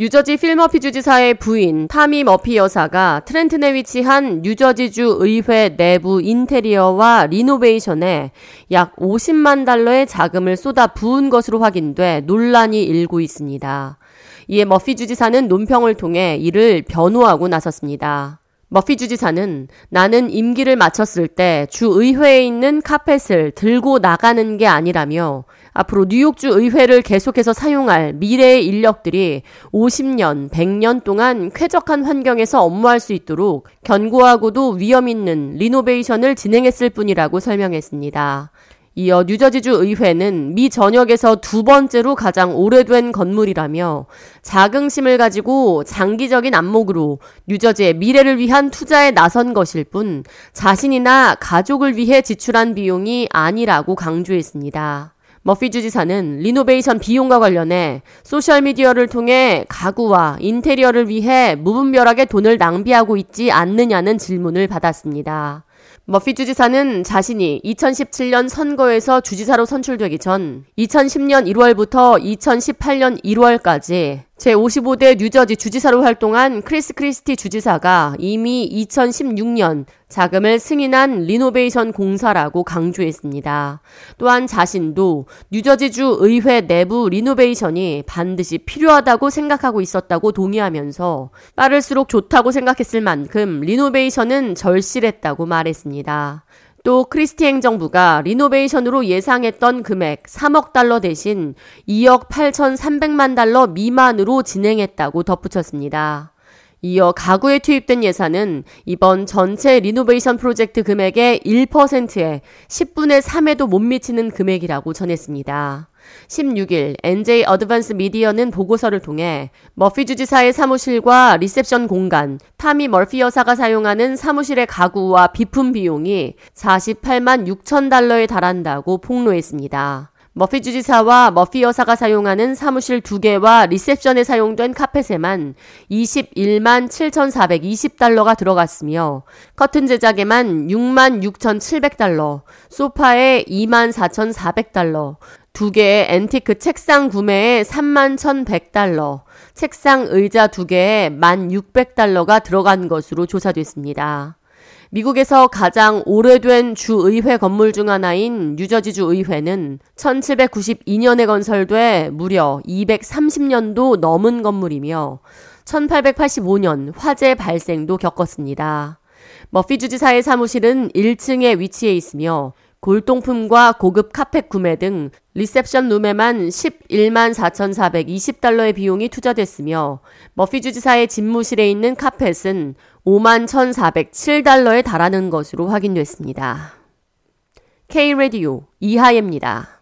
뉴저지 필머피 주지사의 부인 타미 머피 여사가 트렌튼에 위치한 뉴저지주 의회 내부 인테리어와 리노베이션에 약 50만 달러의 자금을 쏟아 부은 것으로 확인돼 논란이 일고 있습니다. 이에 머피 주지사는 논평을 통해 이를 변호하고 나섰습니다. 머피 주지사는 나는 임기를 마쳤을 때 주의회에 있는 카펫을 들고 나가는 게 아니라며 앞으로 뉴욕주 의회를 계속해서 사용할 미래의 인력들이 50년, 100년 동안 쾌적한 환경에서 업무할 수 있도록 견고하고도 위험 있는 리노베이션을 진행했을 뿐이라고 설명했습니다. 이어 뉴저지주 의회는 미 전역에서 두 번째로 가장 오래된 건물이라며 자긍심을 가지고 장기적인 안목으로 뉴저지의 미래를 위한 투자에 나선 것일 뿐 자신이나 가족을 위해 지출한 비용이 아니라고 강조했습니다. 머피 주지사는 리노베이션 비용과 관련해 소셜미디어를 통해 가구와 인테리어를 위해 무분별하게 돈을 낭비하고 있지 않느냐는 질문을 받았습니다. 머피 주지사는 자신이 2017년 선거에서 주지사로 선출되기 전 2010년 1월부터 2018년 1월까지 제55대 뉴저지 주지사로 활동한 크리스 크리스티 주지사가 이미 2016년 자금을 승인한 리노베이션 공사라고 강조했습니다. 또한 자신도 뉴저지주 의회 내부 리노베이션이 반드시 필요하다고 생각하고 있었다고 동의하면서 빠를수록 좋다고 생각했을 만큼 리노베이션은 절실했다고 말했습니다. 또 크리스티 행정부가 리노베이션으로 예상했던 금액 3억 달러 대신 2억 8,300만 달러 미만으로 진행했다고 덧붙였습니다. 이어 가구에 투입된 예산은 이번 전체 리노베이션 프로젝트 금액의 1%에 10분의 3에도 못 미치는 금액이라고 전했습니다. 16일 NJ 어드밴스 미디어는 보고서를 통해 머피 주지사의 사무실과 리셉션 공간, 타미 머피 여사가 사용하는 사무실의 가구와 비품 비용이 48만 6천 달러에 달한다고 폭로했습니다. 머피 주지사와 머피 여사가 사용하는 사무실 두 개와 리셉션에 사용된 카펫에만 21만 7,420달러가 들어갔으며 커튼 제작에만 6만 6,700달러, 소파에 2만 4,400달러, 두 개의 앤티크 책상 구매에 3만 1,100달러, 책상 의자 두 개에 1만 600달러가 들어간 것으로 조사됐습니다. 미국에서 가장 오래된 주의회 건물 중 하나인 뉴저지주 의회는 1792년에 건설돼 무려 230년도 넘은 건물이며 1885년 화재 발생도 겪었습니다. 머피 주지사의 사무실은 1층에 위치해 있으며 골동품과 고급 카펫 구매 등 리셉션 룸에만 11만 4,420달러의 비용이 투자됐으며 머피 주지사의 집무실에 있는 카펫은 5만 1,407달러에 달하는 것으로 확인됐습니다. K-Radio 이하예입니다.